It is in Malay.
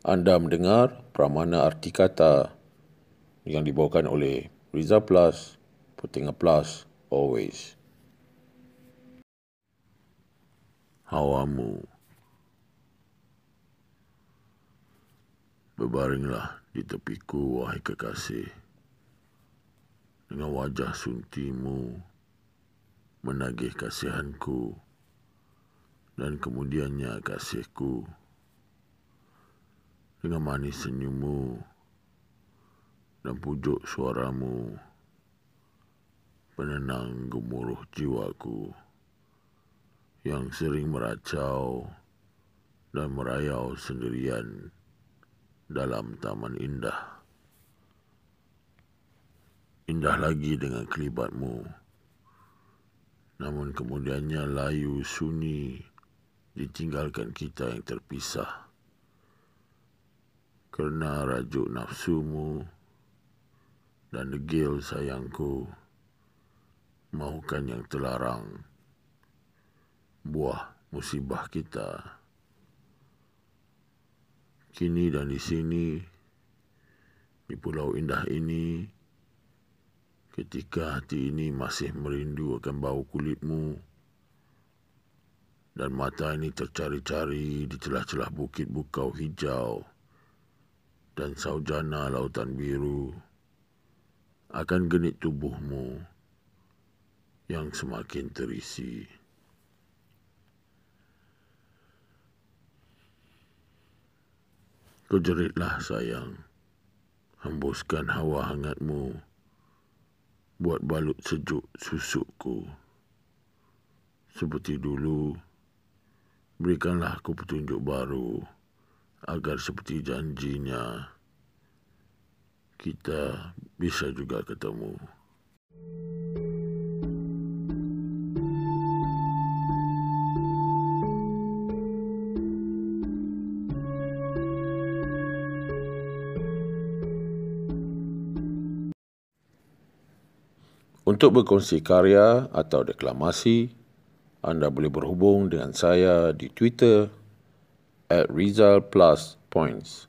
Anda mendengar Pramana Arti Kata yang dibawakan oleh Riza Plus, Putinga Plus, Always. Hawamu Berbaringlah di tepiku, wahai kekasih. Dengan wajah suntimu menagih kasihanku dan kemudiannya kasihku. Dengan manis senyummu dan pujuk suaramu penenang gemuruh jiwaku yang sering meracau dan merayau sendirian dalam taman indah. Indah lagi dengan kelibatmu. Namun kemudiannya layu sunyi ditinggalkan kita yang terpisah. Kerana rajuk nafsumu dan degil sayangku. Mahukan yang terlarang buah musibah kita. Kini dan di sini di pulau indah ini ketika hati ini masih merindu akan bau kulitmu dan mata ini tercari-cari di celah-celah bukit bukau hijau dan saujana lautan biru akan genit tubuhmu yang semakin terisi. Kau jeritlah sayang. Hembuskan hawa hangatmu. Buat balut sejuk susukku. Seperti dulu, berikanlah aku petunjuk baru agar seperti janjinya kita bisa juga ketemu. Untuk berkongsi karya atau deklamasi, anda boleh berhubung dengan saya di Twitter a result plus points.